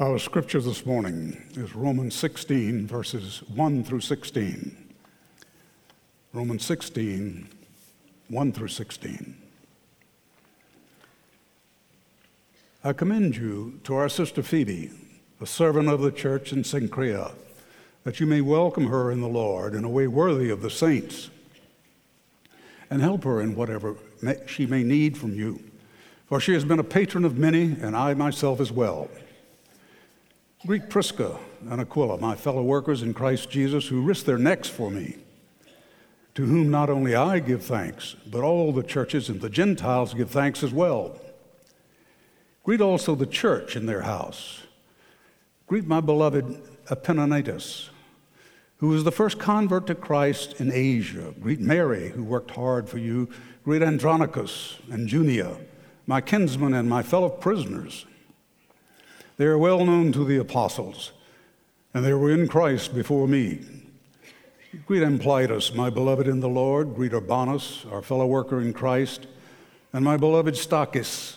Our scripture this morning is Romans 16, verses 1 through 16. Romans 16, 1 through 16. I commend you to our sister Phoebe, a servant of the church in Cenchreae, that you may welcome her in the Lord in a way worthy of the saints, and help her in whatever she may need from you. For she has been a patron of many, and I myself as well. Greet Prisca and Aquila, my fellow workers in Christ Jesus, who risked their necks for me, to whom not only I give thanks, but all the churches and the Gentiles give thanks as well. Greet also the church in their house. Greet my beloved Epaphrodito, who was the first convert to Christ in Asia. Greet Mary, who worked hard for you. Greet Andronicus and Junia, my kinsmen and my fellow prisoners. They are well known to the apostles, and they were in Christ before me. Greet Ampliatus, my beloved in the Lord. Greet Urbanus, our fellow worker in Christ, and my beloved Stachys.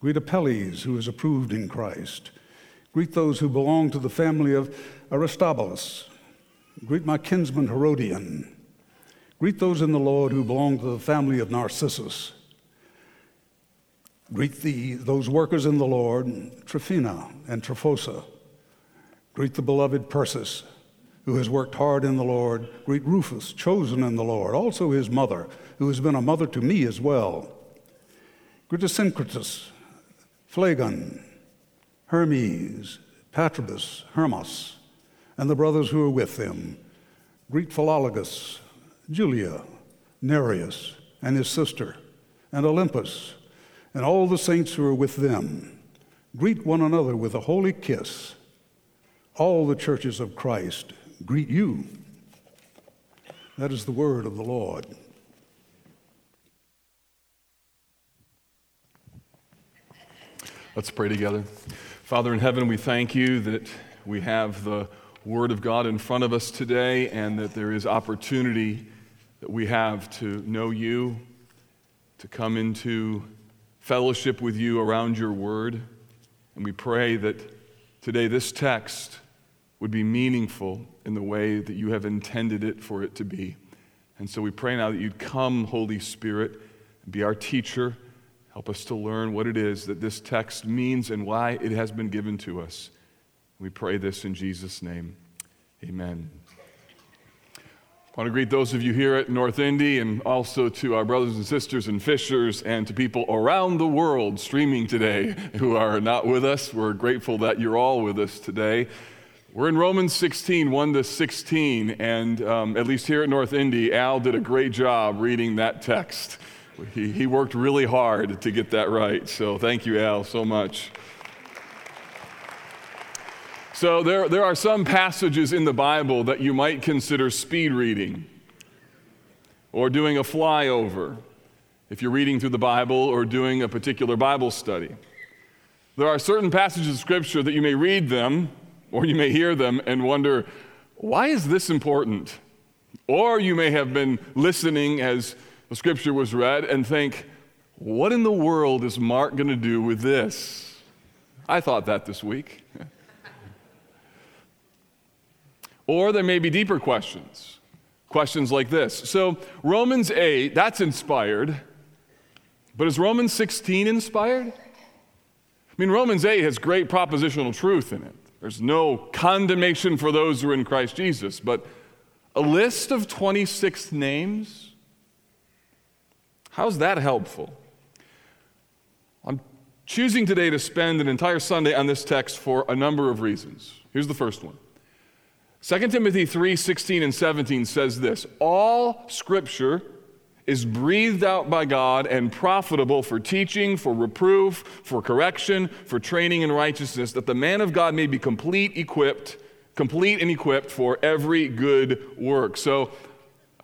Greet Apelles, who is approved in Christ. Greet those who belong to the family of Aristobulus. Greet my kinsman Herodion. Greet those in the Lord who belong to the family of Narcissus. Greet the, those workers in the Lord, Tryphena and Tryphosa. Greet the beloved Persis, who has worked hard in the Lord. Greet Rufus, chosen in the Lord, also his mother, who has been a mother to me as well. Greet Asyncritus, Phlegon, Hermes, Patrobas, Hermas, and the brothers who are with them. Greet Philologus, Julia, Nereus, and his sister, and Olympas and all the saints who are with them. Greet one another with a holy kiss. All the churches of Christ greet you. That is the word of the Lord. Let's pray together. Father in heaven, we thank you that we have the Word of God in front of us today and that there is opportunity that we have to know you, to come into fellowship with you around your word. And we pray that today this text would be meaningful in the way that you have intended it for it to be. And so we pray now that you'd come, Holy Spirit, and be our teacher. Help us to learn what it is that this text means and why it has been given to us. We pray this in Jesus' name. Amen. I want to greet those of you here at North Indy and also to our brothers and sisters and fishers and to people around the world streaming today who are not with us. We're grateful that you're all with us today. We're in Romans 16, 1 to 16, and um, at least here at North Indy, Al did a great job reading that text. He, he worked really hard to get that right, so thank you, Al, so much. So, there, there are some passages in the Bible that you might consider speed reading or doing a flyover if you're reading through the Bible or doing a particular Bible study. There are certain passages of Scripture that you may read them or you may hear them and wonder, why is this important? Or you may have been listening as the Scripture was read and think, what in the world is Mark going to do with this? I thought that this week. Or there may be deeper questions. Questions like this. So, Romans 8, that's inspired. But is Romans 16 inspired? I mean, Romans 8 has great propositional truth in it. There's no condemnation for those who are in Christ Jesus. But a list of 26 names? How's that helpful? I'm choosing today to spend an entire Sunday on this text for a number of reasons. Here's the first one 2 Timothy 3 16 and 17 says this All scripture is breathed out by God and profitable for teaching, for reproof, for correction, for training in righteousness, that the man of God may be complete, equipped, complete and equipped for every good work. So,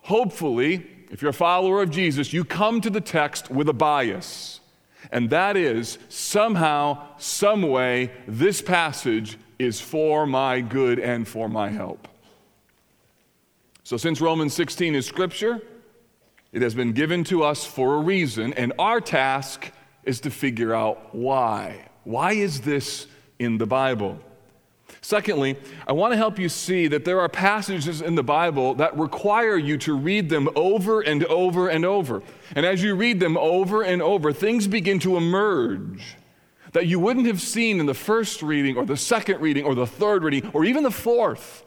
hopefully, if you're a follower of Jesus, you come to the text with a bias. And that is somehow, some way, this passage is for my good and for my help. So, since Romans 16 is scripture, it has been given to us for a reason, and our task is to figure out why. Why is this in the Bible. Secondly, I want to help you see that there are passages in the Bible that require you to read them over and over and over. And as you read them over and over, things begin to emerge that you wouldn't have seen in the first reading or the second reading or the third reading or even the fourth.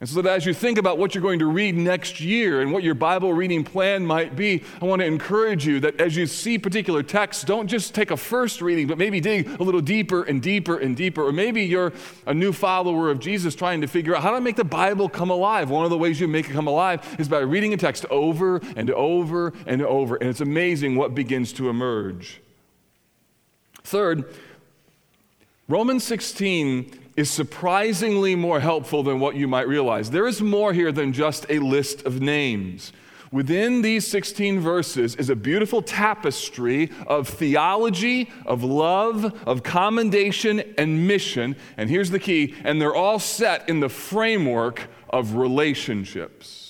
And so that as you think about what you're going to read next year and what your Bible reading plan might be, I want to encourage you that as you see particular texts, don't just take a first reading, but maybe dig a little deeper and deeper and deeper. Or maybe you're a new follower of Jesus trying to figure out how to make the Bible come alive. One of the ways you make it come alive is by reading a text over and over and over. And it's amazing what begins to emerge. Third, Romans 16 is surprisingly more helpful than what you might realize. There is more here than just a list of names. Within these 16 verses is a beautiful tapestry of theology, of love, of commendation, and mission. And here's the key and they're all set in the framework of relationships.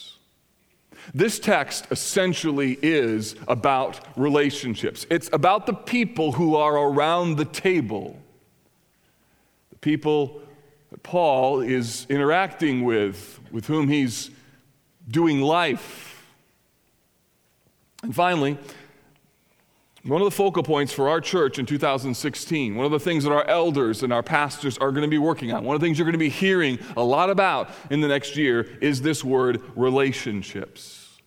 This text essentially is about relationships. It's about the people who are around the table the people that Paul is interacting with, with whom he's doing life. And finally, one of the focal points for our church in 2016, one of the things that our elders and our pastors are going to be working on, one of the things you're going to be hearing a lot about in the next year is this word relationships.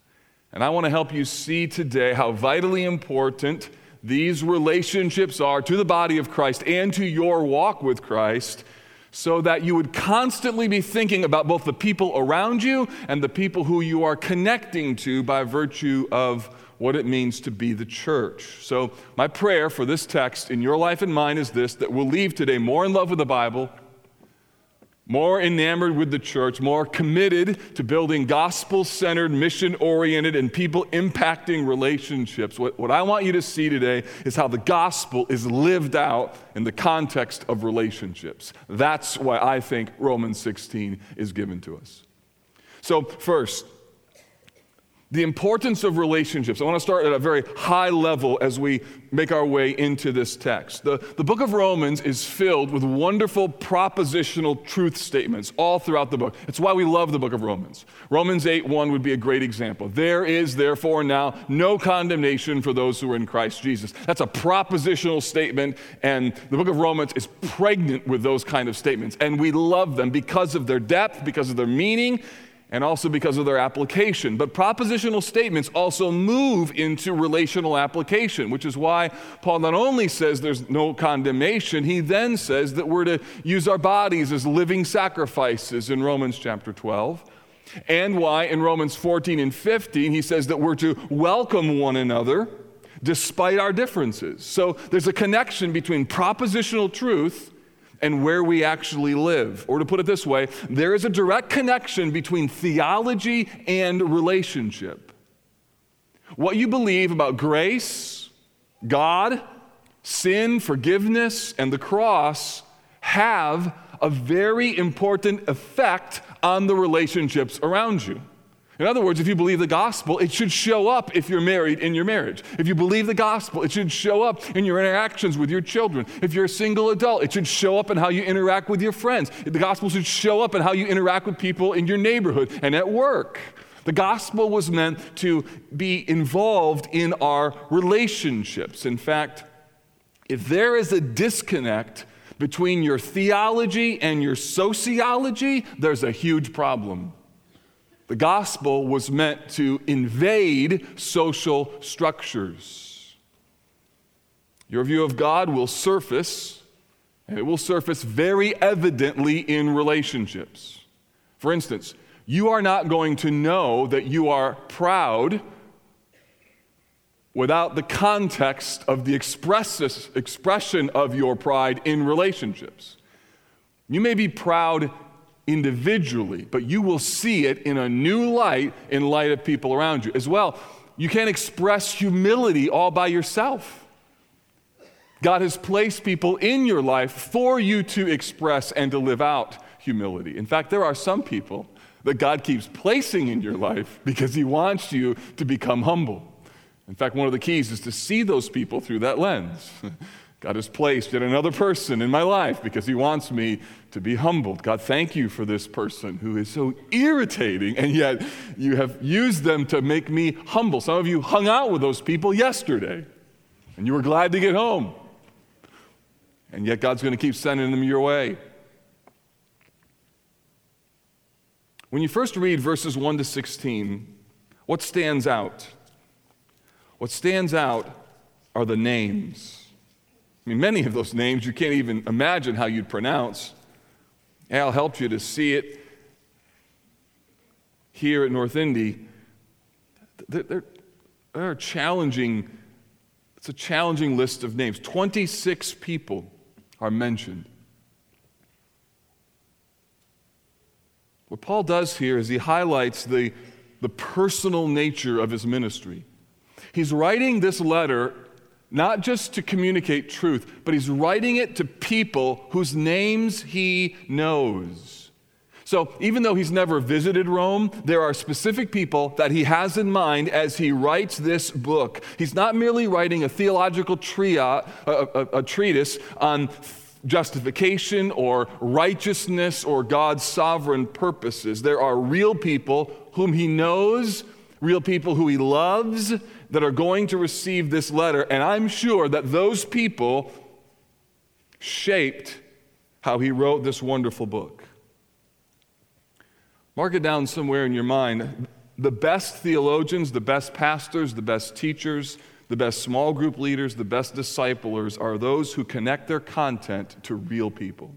And I want to help you see today how vitally important these relationships are to the body of Christ and to your walk with Christ so that you would constantly be thinking about both the people around you and the people who you are connecting to by virtue of what it means to be the church. So, my prayer for this text in your life and mine is this that we'll leave today more in love with the Bible more enamored with the church, more committed to building gospel centered, mission oriented, and people impacting relationships. What, what I want you to see today is how the gospel is lived out in the context of relationships. That's why I think Romans 16 is given to us. So, first, the importance of relationships. I want to start at a very high level as we make our way into this text. The, the book of Romans is filled with wonderful propositional truth statements all throughout the book. It's why we love the book of Romans. Romans 8 1 would be a great example. There is, therefore, now no condemnation for those who are in Christ Jesus. That's a propositional statement, and the book of Romans is pregnant with those kind of statements. And we love them because of their depth, because of their meaning and also because of their application. But propositional statements also move into relational application, which is why Paul not only says there's no condemnation, he then says that we're to use our bodies as living sacrifices in Romans chapter 12. And why in Romans 14 and 15 he says that we're to welcome one another despite our differences. So there's a connection between propositional truth and where we actually live. Or to put it this way, there is a direct connection between theology and relationship. What you believe about grace, God, sin, forgiveness, and the cross have a very important effect on the relationships around you. In other words, if you believe the gospel, it should show up if you're married in your marriage. If you believe the gospel, it should show up in your interactions with your children. If you're a single adult, it should show up in how you interact with your friends. The gospel should show up in how you interact with people in your neighborhood and at work. The gospel was meant to be involved in our relationships. In fact, if there is a disconnect between your theology and your sociology, there's a huge problem. The gospel was meant to invade social structures. Your view of God will surface, and it will surface very evidently in relationships. For instance, you are not going to know that you are proud without the context of the expression of your pride in relationships. You may be proud individually, but you will see it in a new light in light of people around you as well. You can't express humility all by yourself. God has placed people in your life for you to express and to live out humility. In fact, there are some people that God keeps placing in your life because He wants you to become humble. In fact, one of the keys is to see those people through that lens. God has placed yet another person in my life because He wants me to be humbled. God, thank you for this person who is so irritating, and yet you have used them to make me humble. Some of you hung out with those people yesterday, and you were glad to get home. And yet God's going to keep sending them your way. When you first read verses 1 to 16, what stands out? What stands out are the names. I mean, many of those names you can't even imagine how you'd pronounce. Al helped you to see it here at North Indy. They're, they're challenging, it's a challenging list of names. 26 people are mentioned. What Paul does here is he highlights the, the personal nature of his ministry. He's writing this letter not just to communicate truth, but he's writing it to people whose names he knows. So, even though he's never visited Rome, there are specific people that he has in mind as he writes this book. He's not merely writing a theological tria, a, a, a treatise on justification or righteousness or God's sovereign purposes. There are real people whom he knows, real people who he loves, that are going to receive this letter, and I'm sure that those people shaped how he wrote this wonderful book. Mark it down somewhere in your mind. The best theologians, the best pastors, the best teachers, the best small group leaders, the best disciplers are those who connect their content to real people.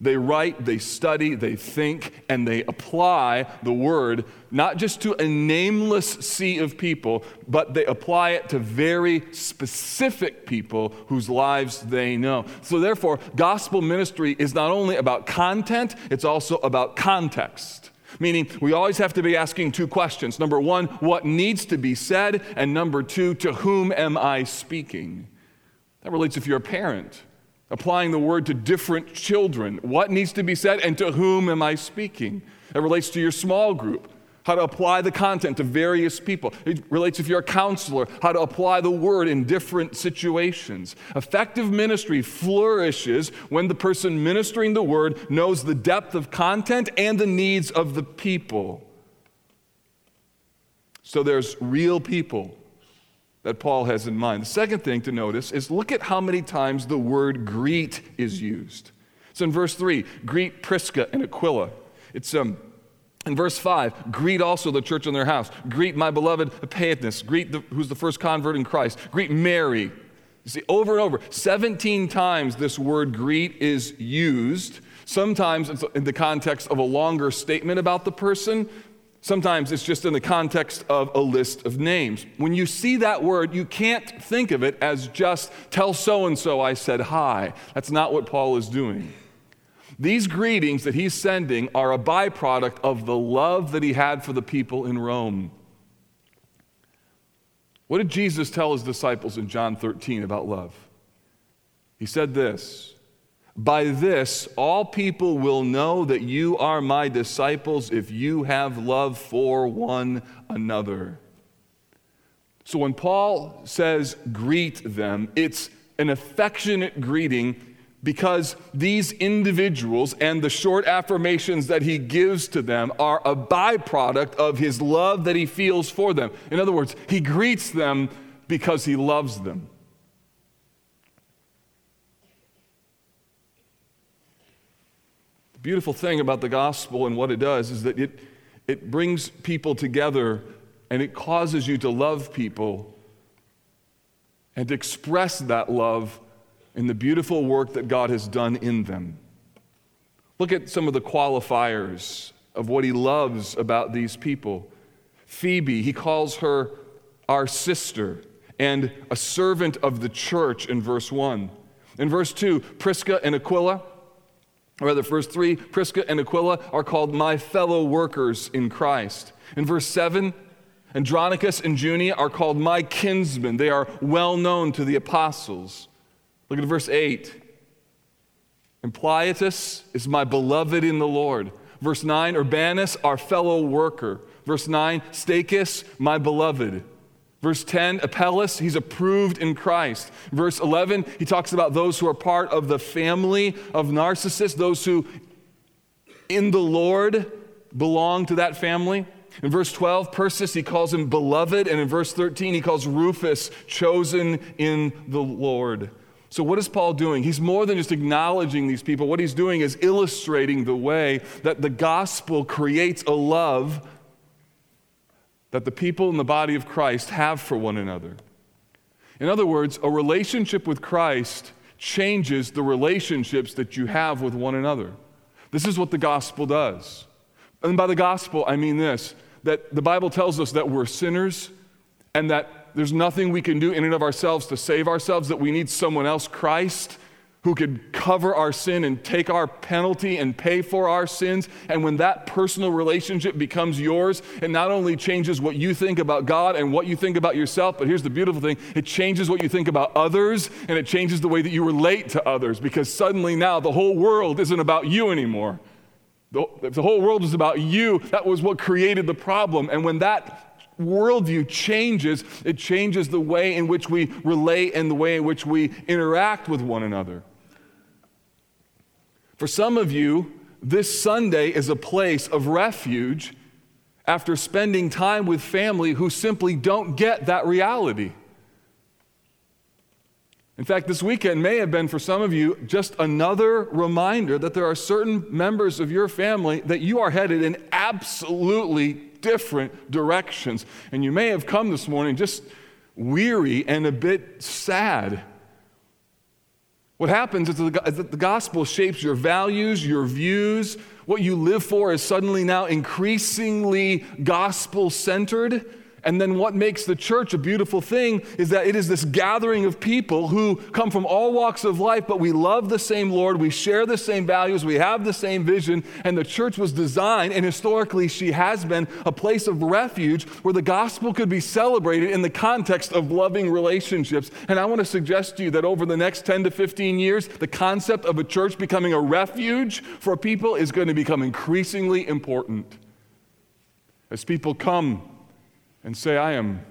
They write, they study, they think, and they apply the word not just to a nameless sea of people, but they apply it to very specific people whose lives they know. So, therefore, gospel ministry is not only about content, it's also about context. Meaning, we always have to be asking two questions. Number one, what needs to be said? And number two, to whom am I speaking? That relates if you're a parent applying the word to different children. What needs to be said and to whom am I speaking? It relates to your small group, how to apply the content to various people. It relates if you're a counselor, how to apply the word in different situations. Effective ministry flourishes when the person ministering the word knows the depth of content and the needs of the people. So there's real people that Paul has in mind. The second thing to notice is look at how many times the word greet is used. So in verse 3, greet Prisca and Aquila. It's um, in verse 5, greet also the church in their house. Greet my beloved Epaenetus. Greet the, who's the first convert in Christ. Greet Mary. You see, over and over, 17 times this word greet is used. Sometimes it's in the context of a longer statement about the person. Sometimes it's just in the context of a list of names. When you see that word, you can't think of it as just tell so and so I said hi. That's not what Paul is doing. These greetings that he's sending are a byproduct of the love that he had for the people in Rome. What did Jesus tell his disciples in John 13 about love? He said this by this, all people will know that you are my disciples if you have love for one another. So when Paul says greet them, it's an affectionate greeting because these individuals and the short affirmations that he gives to them are a byproduct of his love that he feels for them. In other words, he greets them because he loves them. Beautiful thing about the gospel and what it does is that it, it brings people together and it causes you to love people and to express that love in the beautiful work that God has done in them. Look at some of the qualifiers of what he loves about these people. Phoebe, he calls her our sister and a servant of the church in verse 1. In verse 2, Prisca and Aquila, or rather, verse 3 Prisca and Aquila are called my fellow workers in Christ. In verse 7, Andronicus and Junia are called my kinsmen. They are well known to the apostles. Look at verse 8. Ampliatus is my beloved in the Lord. Verse 9, Urbanus, our fellow worker. Verse 9, Stachys, my beloved. Verse 10, Apelles, he's approved in Christ. Verse 11, he talks about those who are part of the family of Narcissus, those who in the Lord belong to that family. In verse 12, Persis, he calls him beloved. And in verse 13, he calls Rufus chosen in the Lord. So, what is Paul doing? He's more than just acknowledging these people. What he's doing is illustrating the way that the gospel creates a love that the people in the body of Christ have for one another. In other words, a relationship with Christ changes the relationships that you have with one another. This is what the gospel does. And by the gospel, I mean this that the Bible tells us that we're sinners and that there's nothing we can do in and of ourselves to save ourselves, that we need someone else, Christ, who could cover our sin and take our penalty and pay for our sins. And when that personal relationship becomes yours, it not only changes what you think about God and what you think about yourself, but here's the beautiful thing it changes what you think about others and it changes the way that you relate to others because suddenly now the whole world isn't about you anymore. The, the whole world is about you. That was what created the problem. And when that worldview changes, it changes the way in which we relate and the way in which we interact with one another. For some of you, this Sunday is a place of refuge after spending time with family who simply don't get that reality. In fact, this weekend may have been for some of you just another reminder that there are certain members of your family that you are headed in absolutely different directions. And you may have come this morning just weary and a bit sad. What happens is that the gospel shapes your values, your views. What you live for is suddenly now increasingly gospel centered. And then what makes the church a beautiful thing is that it is this gathering of people who come from all walks of life, but we love the same Lord, we share the same values, we have the same vision. And the church was designed, and historically she has been, a place of refuge where the gospel could be celebrated in the context of loving relationships. And I want to suggest to you that over the next 10 to 15 years, the concept of a church becoming a refuge for people is going to become increasingly important. As people come and say, I am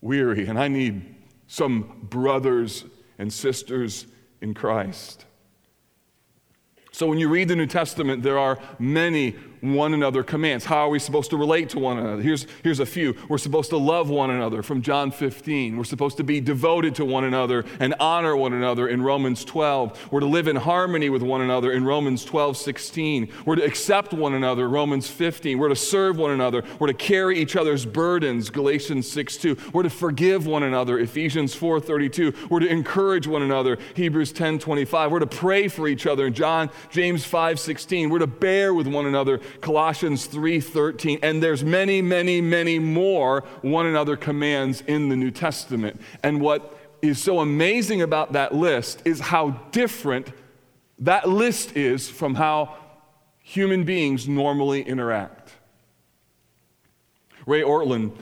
weary and I need some brothers and sisters in Christ. So, when you read the New Testament, there are many one another commands. How are we supposed to relate to one another? Here's, here's a few. We're supposed to love one another from John 15. We're supposed to be devoted to one another and honor one another in Romans 12. We're to live in harmony with one another in Romans 12, 16. We're to accept one another, Romans 15. We're to serve one another. We're to carry each other's burdens, Galatians 6, 2. We're to forgive one another, Ephesians 4, 32. We're to encourage one another, Hebrews 10, 25. We're to pray for each other, in John, James 5, 16. We're to bear with one another, Colossians 3:13, and there's many, many, many more one another commands in the New Testament. And what is so amazing about that list is how different that list is from how human beings normally interact. Ray Ortlund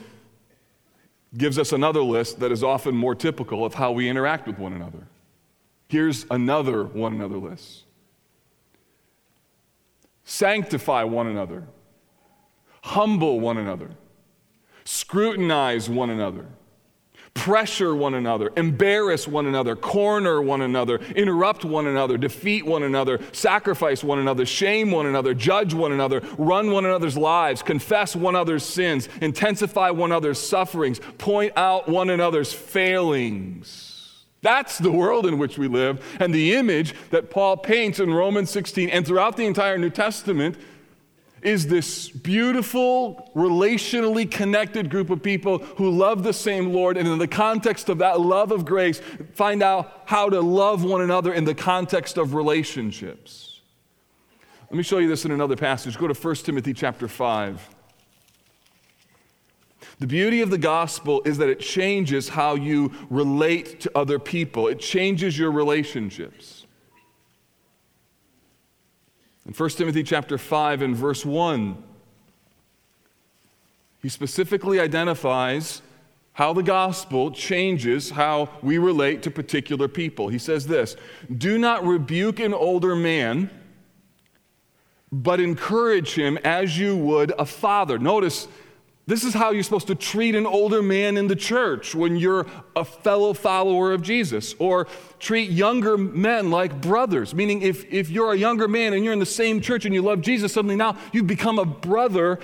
gives us another list that is often more typical of how we interact with one another. Here's another one another list sanctify one another, humble one another, scrutinize one another, pressure one another, embarrass one another, corner one another, interrupt one another, defeat one another, sacrifice one another, shame one another, judge one another, run one another's lives, confess one another's sins, intensify one another's sufferings, point out one another's failings. That's the world in which we live. And the image that Paul paints in Romans 16 and throughout the entire New Testament is this beautiful, relationally connected group of people who love the same Lord. And in the context of that love of grace, find out how to love one another in the context of relationships. Let me show you this in another passage. Go to 1 Timothy chapter 5. The beauty of the gospel is that it changes how you relate to other people, it changes your relationships. In 1 Timothy chapter 5 and verse 1, he specifically identifies how the gospel changes how we relate to particular people. He says this Do not rebuke an older man, but encourage him as you would a father. Notice This is how you're supposed to treat an older man in the church when you're a fellow follower of Jesus, or treat younger men like brothers. Meaning, if, if you're a younger man and you're in the same church and you love Jesus, suddenly now you've become a brother.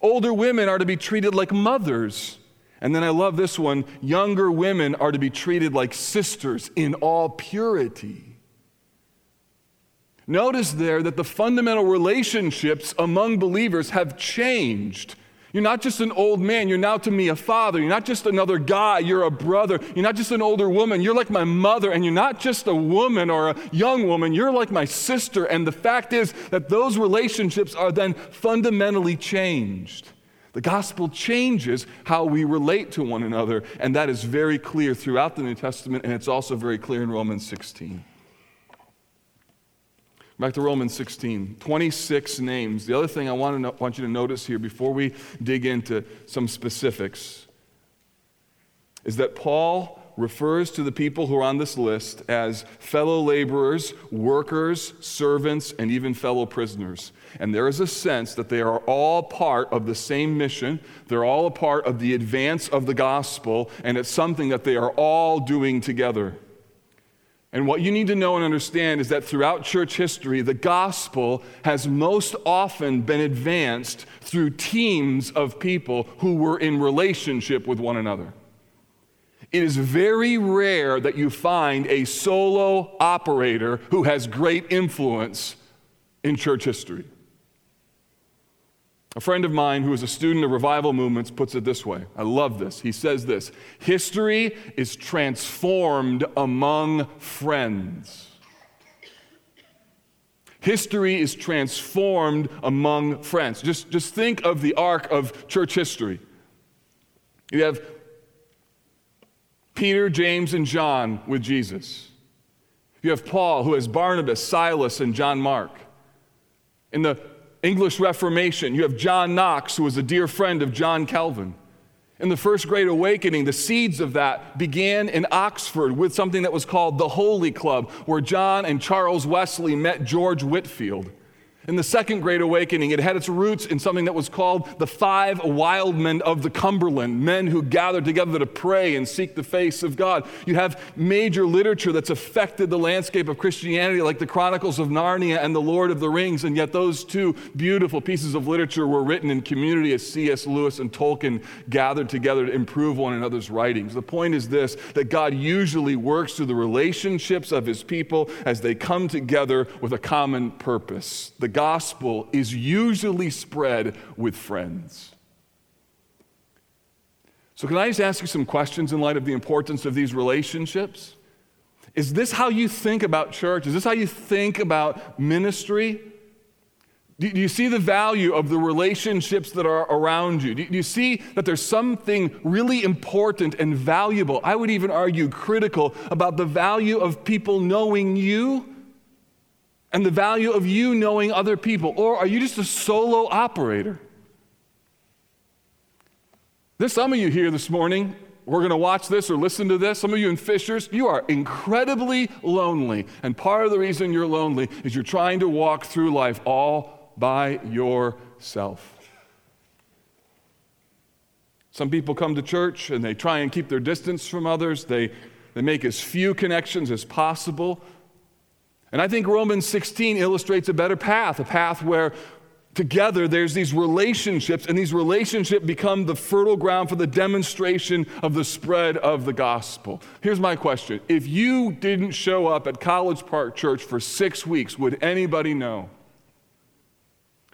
Older women are to be treated like mothers. And then I love this one younger women are to be treated like sisters in all purity. Notice there that the fundamental relationships among believers have changed. You're not just an old man, you're now to me a father. You're not just another guy, you're a brother. You're not just an older woman, you're like my mother. And you're not just a woman or a young woman, you're like my sister. And the fact is that those relationships are then fundamentally changed. The gospel changes how we relate to one another, and that is very clear throughout the New Testament, and it's also very clear in Romans 16. Back to Romans 16, 26 names. The other thing I want, to want you to notice here before we dig into some specifics is that Paul refers to the people who are on this list as fellow laborers, workers, servants, and even fellow prisoners. And there is a sense that they are all part of the same mission. They're all a part of the advance of the gospel, and it's something that they are all doing together. And what you need to know and understand is that throughout church history, the gospel has most often been advanced through teams of people who were in relationship with one another. It is very rare that you find a solo operator who has great influence in church history. A friend of mine who is a student of revival movements puts it this way. I love this. He says this History is transformed among friends. History is transformed among friends. Just, just think of the arc of church history. You have Peter, James, and John with Jesus. You have Paul, who has Barnabas, Silas, and John Mark. In the English Reformation, you have John Knox, who was a dear friend of John Calvin. In the First Great Awakening, the seeds of that began in Oxford with something that was called the Holy Club, where John and Charles Wesley met George Whitefield. In the Second Great Awakening, it had its roots in something that was called the Five Wild Men of the Cumberland, men who gathered together to pray and seek the face of God. You have major literature that's affected the landscape of Christianity, like the Chronicles of Narnia and the Lord of the Rings, and yet those two beautiful pieces of literature were written in community as C.S. Lewis and Tolkien gathered together to improve one another's writings. The point is this that God usually works through the relationships of his people as they come together with a common purpose. The gospel is usually spread with friends. So, can I just ask you some questions in light of the importance of these relationships? Is this how you think about church? Is this how you think about ministry? Do you see the value of the relationships that are around you? Do you see that there's something really important and valuable, I would even argue critical, about the value of people knowing you and the value of you knowing other people? Or are you just a solo operator? There's some of you here this morning, we're going to watch this or listen to this. Some of you in Fishers, you are incredibly lonely. And part of the reason you're lonely is you're trying to walk through life all by yourself. Some people come to church and they try and keep their distance from others. They, they make as few connections as possible. And I think Romans 16 illustrates a better path, a path where together there's these relationships, and these relationships become the fertile ground for the demonstration of the spread of the gospel. Here's my question If you didn't show up at College Park Church for six weeks, would anybody know?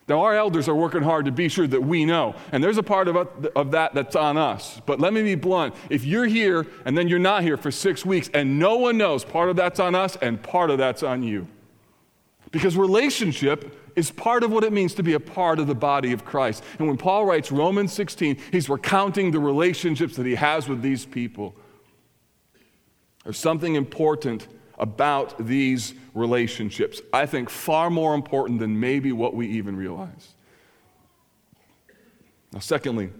Now, our elders are working hard to be sure that we know. And there's a part of, of that that's on us. But let me be blunt. If you're here and then you're not here for six weeks and no one knows, part of that's on us and part of that's on you. Because relationship is part of what it means to be a part of the body of Christ. And when Paul writes Romans 16, he's recounting the relationships that he has with these people. There's something important about these relationships. I think far more important than maybe what we even realize. Now, secondly,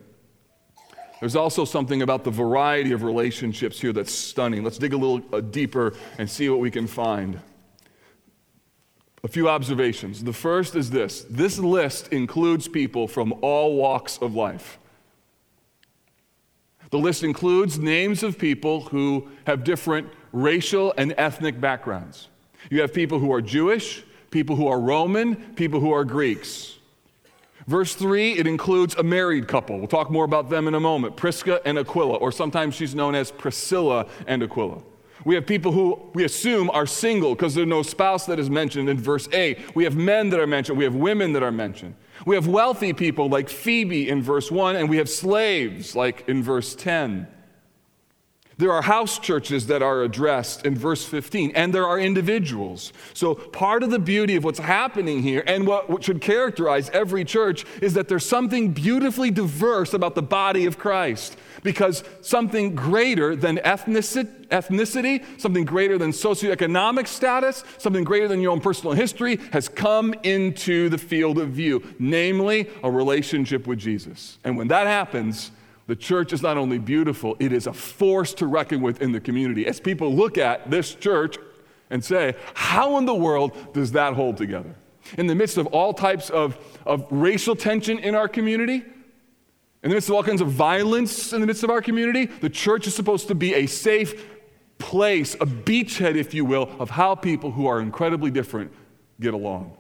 there's also something about the variety of relationships here that's stunning. Let's dig a little uh, deeper and see what we can find. A few observations. The first is this this list includes people from all walks of life. The list includes names of people who have different racial and ethnic backgrounds. You have people who are Jewish, people who are Roman, people who are Greeks. Verse 3, it includes a married couple. We'll talk more about them in a moment Prisca and Aquila, or sometimes she's known as Priscilla and Aquila. We have people who we assume are single because there's no spouse that is mentioned in verse 8. We have men that are mentioned. We have women that are mentioned. We have wealthy people like Phoebe in verse 1, and we have slaves like in verse 10. There are house churches that are addressed in verse 15, and there are individuals. So, part of the beauty of what's happening here and what, what should characterize every church is that there's something beautifully diverse about the body of Christ. Because something greater than ethnicity, something greater than socioeconomic status, something greater than your own personal history has come into the field of view, namely a relationship with Jesus. And when that happens, the church is not only beautiful, it is a force to reckon with in the community. As people look at this church and say, how in the world does that hold together? In the midst of all types of, of racial tension in our community, in the midst of all kinds of violence in the midst of our community, the church is supposed to be a safe place, a beachhead, if you will, of how people who are incredibly different get along.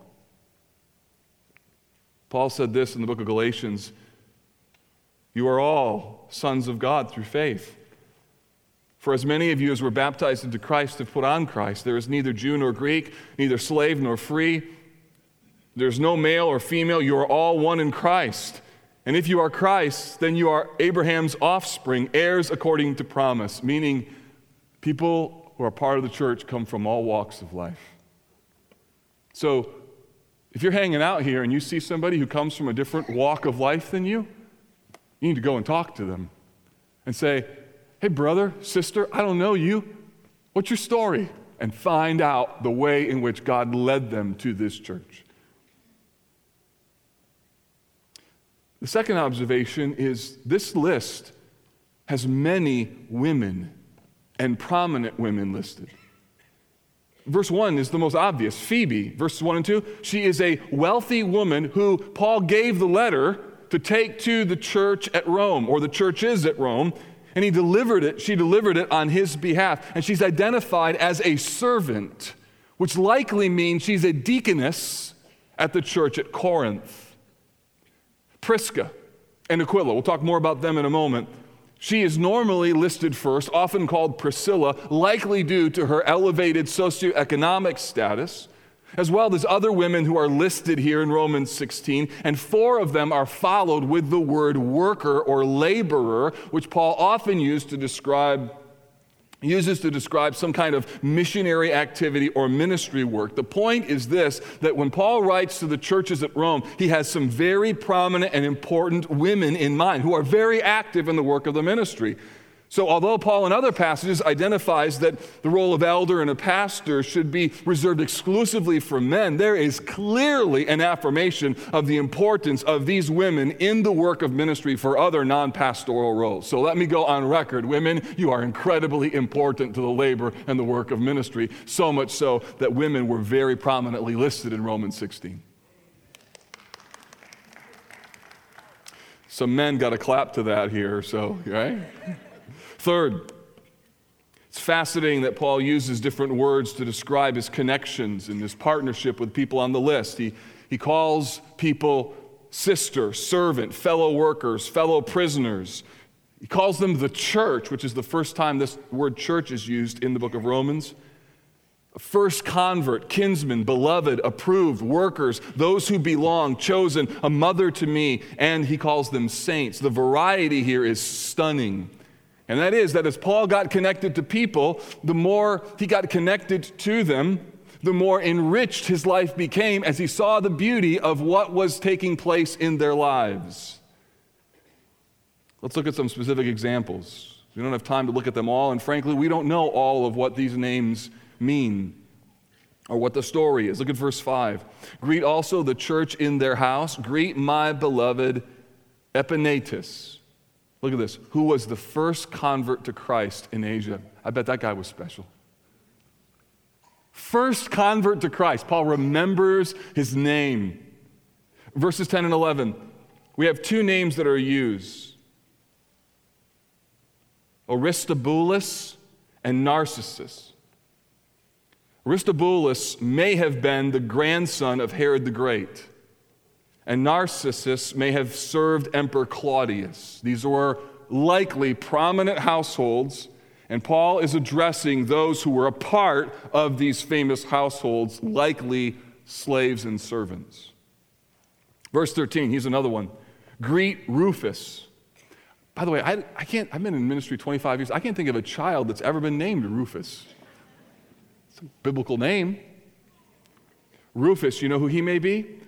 Paul said this in the book of Galatians you are all sons of God through faith. For as many of you as were baptized into Christ have put on Christ. There is neither Jew nor Greek, neither slave nor free. There's no male or female. You are all one in Christ. And if you are Christ, then you are Abraham's offspring, heirs according to promise, meaning people who are part of the church come from all walks of life. So if you're hanging out here and you see somebody who comes from a different walk of life than you, you need to go and talk to them and say, Hey, brother, sister, I don't know you. What's your story? And find out the way in which God led them to this church. The second observation is this list has many women and prominent women listed. Verse 1 is the most obvious Phoebe. Verses 1 and 2, she is a wealthy woman who Paul gave the letter to take to the church at Rome, or the church is at Rome, and he delivered it, she delivered it on his behalf. And she's identified as a servant, which likely means she's a deaconess at the church at Corinth. Prisca and Aquila, we'll talk more about them in a moment. She is normally listed first, often called Priscilla, likely due to her elevated socioeconomic status as well as other women who are listed here in Romans 16, and four of them are followed with the word worker or laborer, which Paul often used to describe uses to describe some kind of missionary activity or ministry work. The point is this that when Paul writes to the churches at Rome, he has some very prominent and important women in mind who are very active in the work of the ministry. So, although Paul in other passages identifies that the role of elder and a pastor should be reserved exclusively for men, there is clearly an affirmation of the importance of these women in the work of ministry for other non pastoral roles. So, let me go on record. Women, you are incredibly important to the labor and the work of ministry, so much so that women were very prominently listed in Romans 16. Some men got a clap to that here, so, right? Third, it's fascinating that Paul uses different words to describe his connections and his partnership with people on the list. He, he calls people sister, servant, fellow workers, fellow prisoners. He calls them the church, which is the first time this word church is used in the book of Romans. First convert, kinsman, beloved, approved, workers, those who belong, chosen, a mother to me, and he calls them saints. The variety here is stunning. And that is that as Paul got connected to people, the more he got connected to them, the more enriched his life became as he saw the beauty of what was taking place in their lives. Let's look at some specific examples. We don't have time to look at them all, and frankly, we don't know all of what these names mean or what the story is. Look at verse 5. Greet also the church in their house. Greet my beloved Epaenetus Look at this. Who was the first convert to Christ in Asia? I bet that guy was special. First convert to Christ. Paul remembers his name. Verses 10 and 11. We have two names that are used. Aristobulus, and Narcissus. Aristobulus may have been the grandson of Herod the Great, and Narcissus may have served Emperor Claudius. These were likely prominent households, and Paul is addressing those who were a part of these famous households, likely slaves and servants. Verse 13, here's another one. Greet Rufus. By the way, I, I can't, I've been in ministry 25 years. I can't think of a child that's ever been named Rufus. It's a biblical name. Rufus, you know who he may be?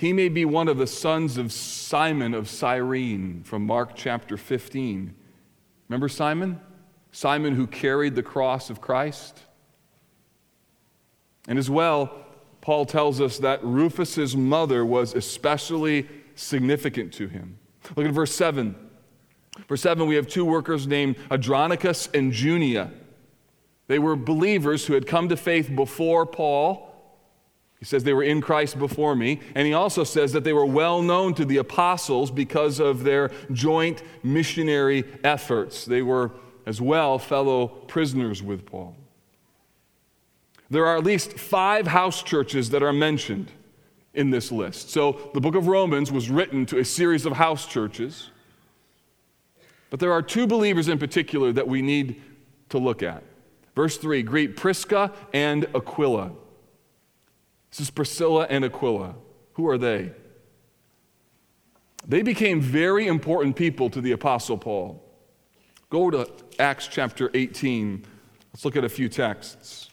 He may be one of the sons of Simon of Cyrene from Mark chapter 15. Remember Simon? Simon who carried the cross of Christ? And as well, Paul tells us that Rufus's mother was especially significant to him. Look at verse 7. Verse 7, we have two workers named Andronicus and Junia. They were believers who had come to faith before Paul. He says they were in Christ before me. And he also says that they were well known to the apostles because of their joint missionary efforts. They were as well fellow prisoners with Paul. There are at least five house churches that are mentioned in this list. So the book of Romans was written to a series of house churches. But there are two believers in particular that we need to look at. Verse 3 Greet Prisca and Aquila. This is Priscilla and Aquila. Who are they? They became very important people to the Apostle Paul. Go to Acts chapter 18. Let's look at a few texts.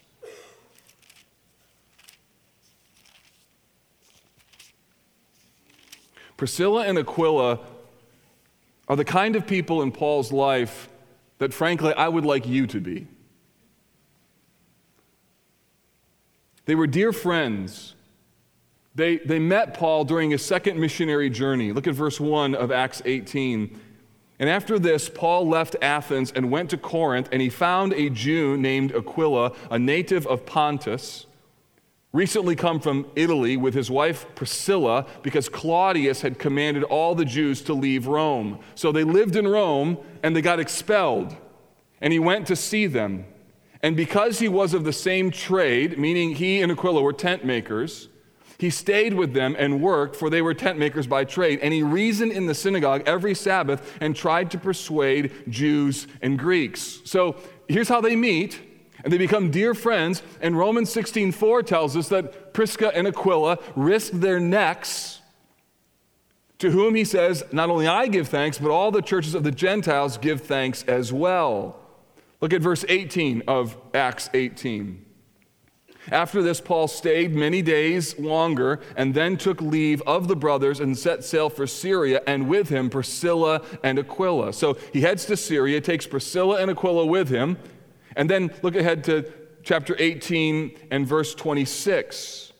Priscilla and Aquila are the kind of people in Paul's life that, frankly, I would like you to be. They were dear friends. They, they met Paul during his second missionary journey. Look at verse 1 of Acts 18. And after this, Paul left Athens and went to Corinth, and he found a Jew named Aquila, a native of Pontus recently come from Italy with his wife Priscilla because Claudius had commanded all the Jews to leave Rome. So they lived in Rome and they got expelled. And he went to see them. And because he was of the same trade, meaning he and Aquila were tent makers, he stayed with them and worked, for they were tent makers by trade. And he reasoned in the synagogue every Sabbath and tried to persuade Jews and Greeks. So here's how they meet and they become dear friends. And Romans 16:4 tells us that Prisca and Aquila risked their necks to whom he says, Not only I give thanks, but all the churches of the Gentiles give thanks as well. Look at verse 18 of Acts 18. After this, Paul stayed many days longer and then took leave of the brothers and set sail for Syria, and with him Priscilla and Aquila. So he heads to Syria, takes Priscilla and Aquila with him. And then look ahead to chapter 18 and verse 26.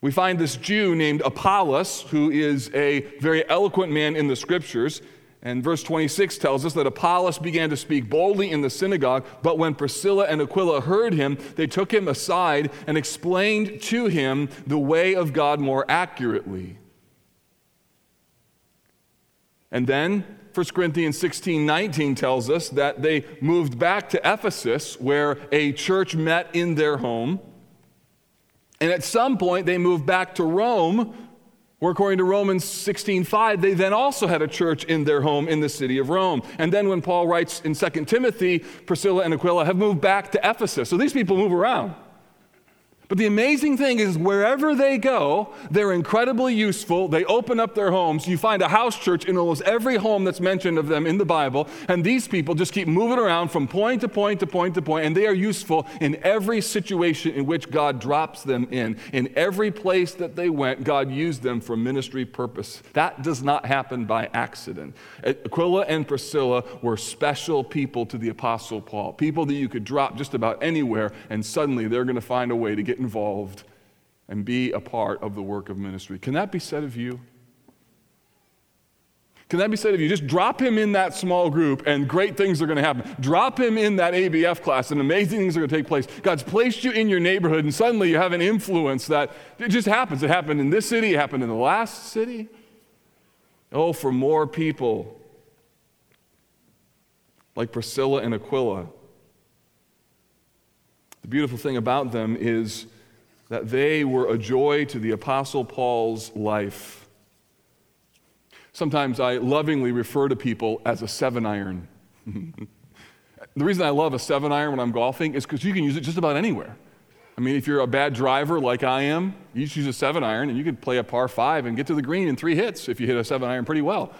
We find this Jew named Apollos, who is a very eloquent man in the scriptures. And verse 26 tells us that Apollos began to speak boldly in the synagogue, but when Priscilla and Aquila heard him, they took him aside and explained to him the way of God more accurately. And then 1 Corinthians 16 19 tells us that they moved back to Ephesus, where a church met in their home. And at some point, they moved back to Rome, where according to Romans 16:5, they then also had a church in their home in the city of Rome. And then when Paul writes in 2 Timothy, Priscilla and Aquila have moved back to Ephesus. So these people move around. But the amazing thing is, wherever they go, they're incredibly useful. They open up their homes. You find a house church in almost every home that's mentioned of them in the Bible. And these people just keep moving around from point to point to point to point, and they are useful in every situation in which God drops them in. In every place that they went, God used them for ministry purpose. That does not happen by accident. Eh, Aquila and Priscilla were special people to the Apostle Paul, people that you could drop just about anywhere, and suddenly they're going to find a way to get involved and be a part of the work of ministry. Can that be said of you? Can that be said of you? Just drop him in that small group and great things are going to happen. Drop him in that ABF class and amazing things are going to take place. God's placed you in your neighborhood and suddenly you have an influence that it just happens. It happened in this city, it happened in the last city. Oh, for more people like Priscilla and Aquila. The beautiful thing about them is that they were a joy to the Apostle Paul's life. Sometimes I lovingly refer to people as a seven iron. the reason I love a seven iron when I'm golfing is because you can use it just about anywhere. I mean, if you're a bad driver like I am, you just use a seven iron and you could play a par five and get to the green in three hits if you hit a seven iron pretty well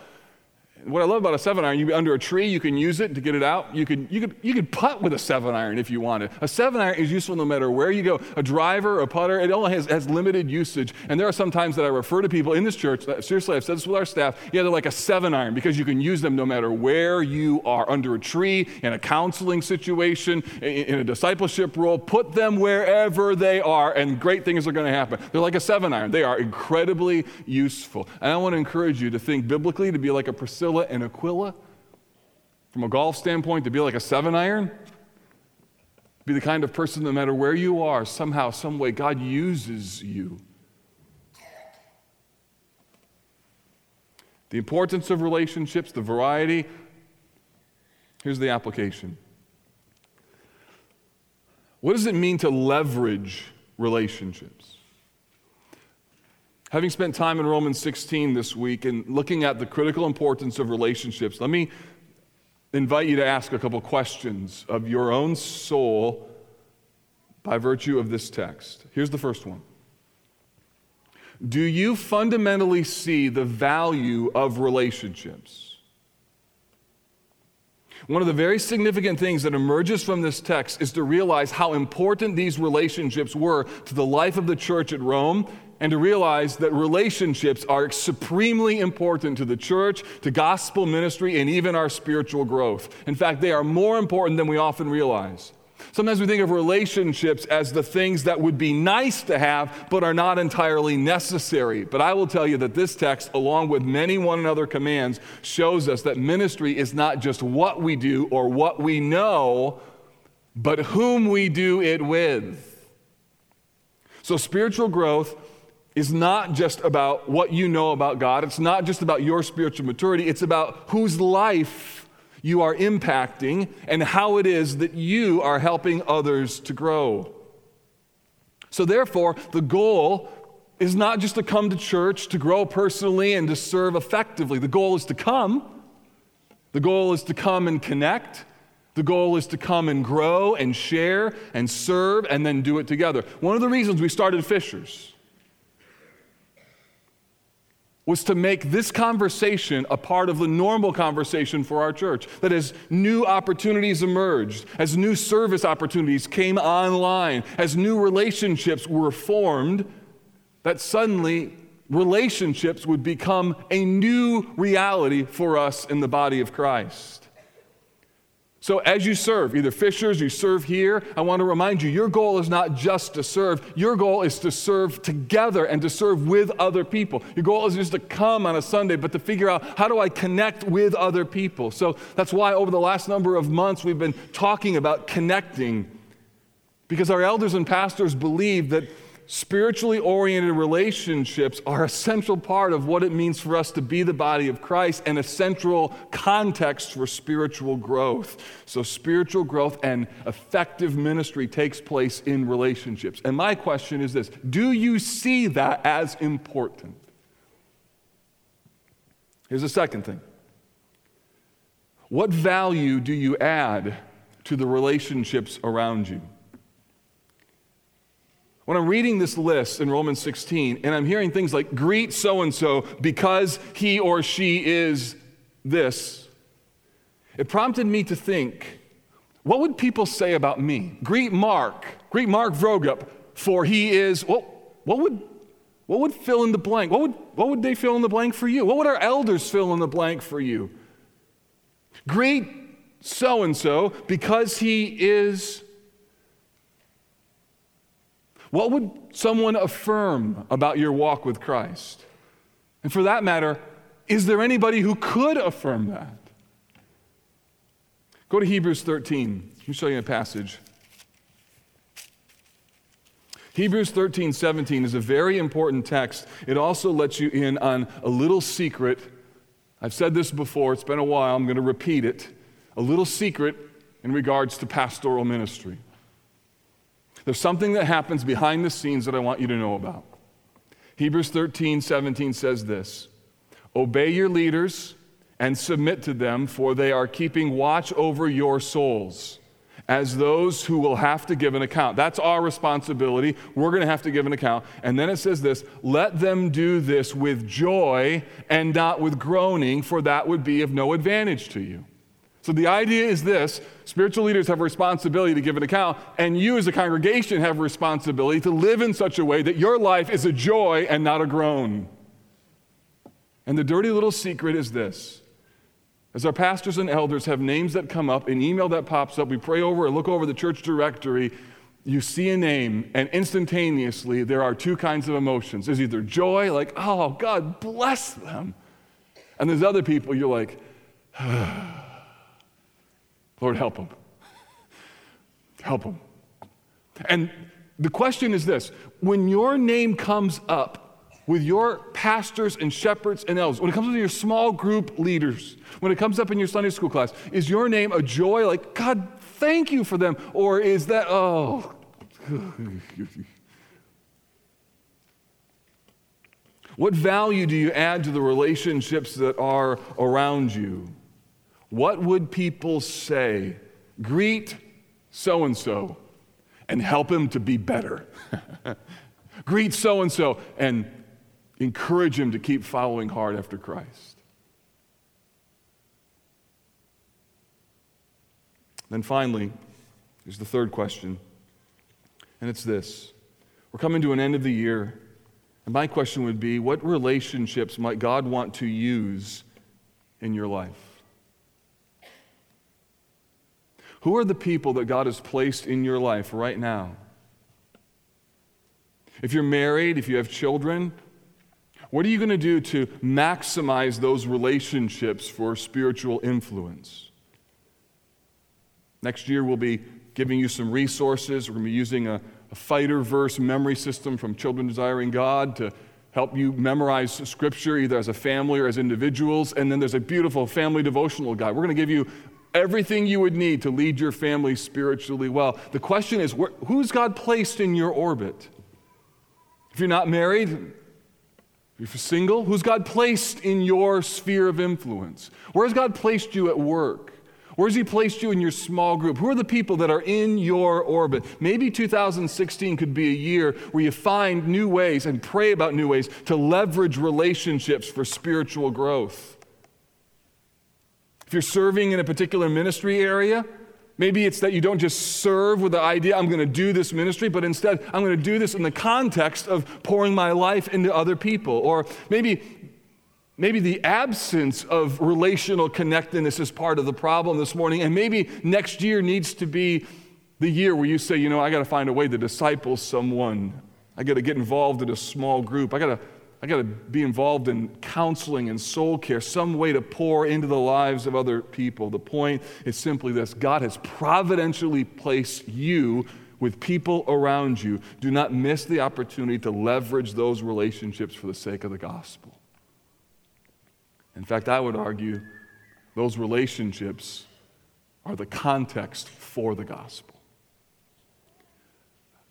what I love about a seven iron, you be under a tree, you can use it to get it out. You can you could you could putt with a seven iron if you wanted. A seven iron is useful no matter where you go. A driver, a putter, it only has, has limited usage. And there are some times that I refer to people in this church. That, seriously, I've said this with our staff. Yeah, they're like a seven iron because you can use them no matter where you are, under a tree, in a counseling situation, in, in a discipleship role. Put them wherever they are, and great things are going to happen. They're like a seven iron. They are incredibly useful. And I want to encourage you to think biblically, to be like a Priscilla Priscilla and Aquila, from a golf standpoint, to be like a seven iron, be the kind of person no matter where you are, somehow, some way, God uses you. The importance of relationships, the variety. Here's the application. What does it mean to leverage relationships? Having spent time in Romans 16 this week and looking at the critical importance of relationships, let me invite you to ask a couple questions of your own soul by virtue of this text. Here's the first one Do you fundamentally see the value of relationships? One of the very significant things that emerges from this text is to realize how important these relationships were to the life of the church at Rome and to realize that relationships are supremely important to the church, to gospel ministry, and even our spiritual growth. In fact, they are more important than we often realize. Sometimes we think of relationships as the things that would be nice to have, but are not entirely necessary. But I will tell you that this text, along with many one another commands, shows us that ministry is not just what we do or what we know, but whom we do it with. So, spiritual growth is not just about what you know about God, it's not just about your spiritual maturity, it's about whose life you are impacting and how it is that you are helping others to grow. So, therefore, the goal is not just to come to church, to grow personally, and to serve effectively. The goal is to come. The goal is to come and connect. The goal is to come and grow and share and serve and then do it together. One of the reasons we started Fishers was to make this conversation a part of the normal conversation for our church. That as new opportunities emerged, as new service opportunities came online, as new relationships were formed, that suddenly relationships would become a new reality for us in the body of Christ. So, as you serve, either fishers, you serve here, I want to remind you your goal is not just to serve, your goal is to serve together and to serve with other people. Your goal is just to come on a Sunday, but to figure out how do I connect with other people. So, that's why over the last number of months we've been talking about connecting, because our elders and pastors believe that spiritually oriented relationships are a central part of what it means for us to be the body of Christ and a central context for spiritual growth. So, spiritual growth and effective ministry takes place in relationships. And my question is this Do you see that as important? Here's the second thing What value do you add to the relationships around you? When I'm reading this list in Romans 16 and I'm hearing things like, greet so and so because he or she is this, it prompted me to think, what would people say about me? Greet Mark, greet Mark Vroegop, for he is, well, what would, what would fill in the blank? What would, what would they fill in the blank for you? What would our elders fill in the blank for you? Greet so and so because he is what would someone affirm about your walk with Christ? And for that matter, is there anybody who could affirm that? Go to Hebrews 13. Let me show you a passage. Hebrews 13, 17 is a very important text. It also lets you in on a little secret. I've said this before, it's been a while, I'm going to repeat it. a little secret in regards to pastoral ministry. There's something that happens behind the scenes that I want you to know about. Hebrews 13, 17 says this Obey your leaders and submit to them, for they are keeping watch over your souls as those who will have to give an account. That's our responsibility. We're going to have to give an account. And then it says this let them do this with joy and not with groaning, for that would be of no advantage to you. So the idea is this spiritual leaders have a responsibility to give an account, and you as a congregation have a responsibility to live in such a way that your life is a joy and not a groan. And the dirty little secret is this. As our pastors and elders have names that come up, an email that pops up, we pray over and look over the church directory, you see a name, and instantaneously there are two kinds of emotions. There's either joy, like, oh, God bless them. And there's other people, you're like, Lord, help them. help them. And the question is this when your name comes up, with your pastors and shepherds and elders, when it comes to your small group leaders, when it comes up in your Sunday school class, is your name a joy like, God, thank you for them? Or is that, oh, what value do you add to the relationships that are around you? What would people say? Greet so and so and help him to be better. Greet so and so and encourage him to keep following hard after Christ. Then finally, here's the third question, and it's this. We're coming to an end of the year, and my question would be what relationships might God want to use in your life? Who are the people that God has placed in your life right now? If you're married, if you have children, what are you going to do to maximize those relationships for spiritual influence? Next year, we'll be giving you some resources. We're going to be using a, a fighter verse memory system from Children Desiring God to help you memorize scripture either as a family or as individuals. And then there's a beautiful family devotional guide. We're going to give you everything you would need to lead your family spiritually well. The question is where, who's God placed in your orbit? If you're not married, if you're single, who's God placed in your sphere of influence? Where has God placed you at work? Where's He placed you in your small group? Who are the people that are in your orbit? Maybe 2016 could be a year where you find new ways and pray about new ways to leverage relationships for spiritual growth. If you're serving in a particular ministry area, Maybe it's that you don't just serve with the idea, I'm going to do this ministry, but instead, I'm going to do this in the context of pouring my life into other people. Or maybe, maybe the absence of relational connectedness is part of the problem this morning. And maybe next year needs to be the year where you say, you know, I got to find a way to disciple someone. I got to get involved in a small group. I got to I got to be involved in counseling and soul care, some way to pour into the lives of other people. The point is simply this God has providentially placed you with people around you. Do not miss the opportunity to leverage those relationships for the sake of the gospel. In fact, I would argue those relationships are the context for the gospel.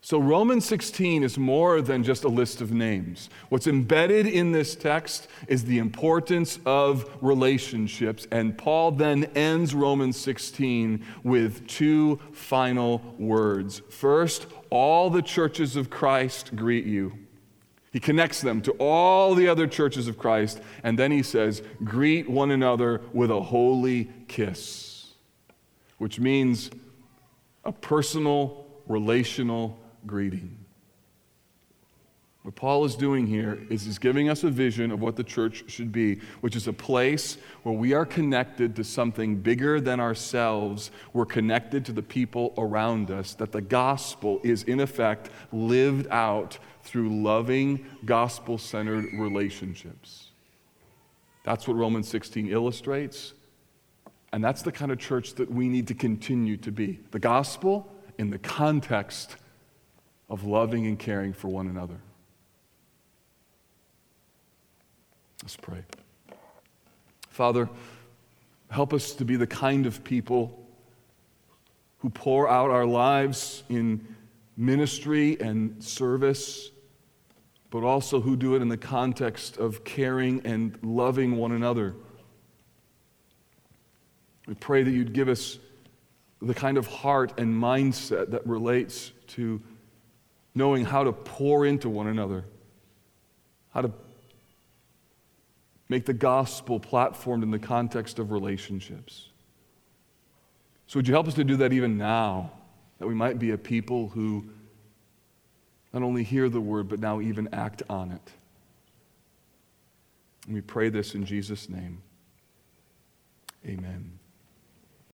So, Romans 16 is more than just a list of names. What's embedded in this text is the importance of relationships. And Paul then ends Romans 16 with two final words. First, all the churches of Christ greet you. He connects them to all the other churches of Christ. And then he says, greet one another with a holy kiss, which means a personal, relational greeting. What Paul is doing here is he's giving us a vision of what the church should be, which is a place where we are connected to something bigger than ourselves. We're connected to the people around us, that the gospel is, in effect, lived out through loving, gospel centered relationships. That's what Romans 16 illustrates. And that's the kind of church that we need to continue to be. The gospel in the context of loving and caring for one another. Let's pray. Father, Help us to be the kind of people who pour out our lives in ministry and service, but also who do it in the context of caring and loving one another. We pray that you'd give us the kind of heart and mindset that relates to knowing how to pour into one another, how to make the gospel platformed in the context of relationships. So, would you help us to do that even now, that we might be a people who not only hear the word, but now even act on it? And we pray this in Jesus' name. Amen.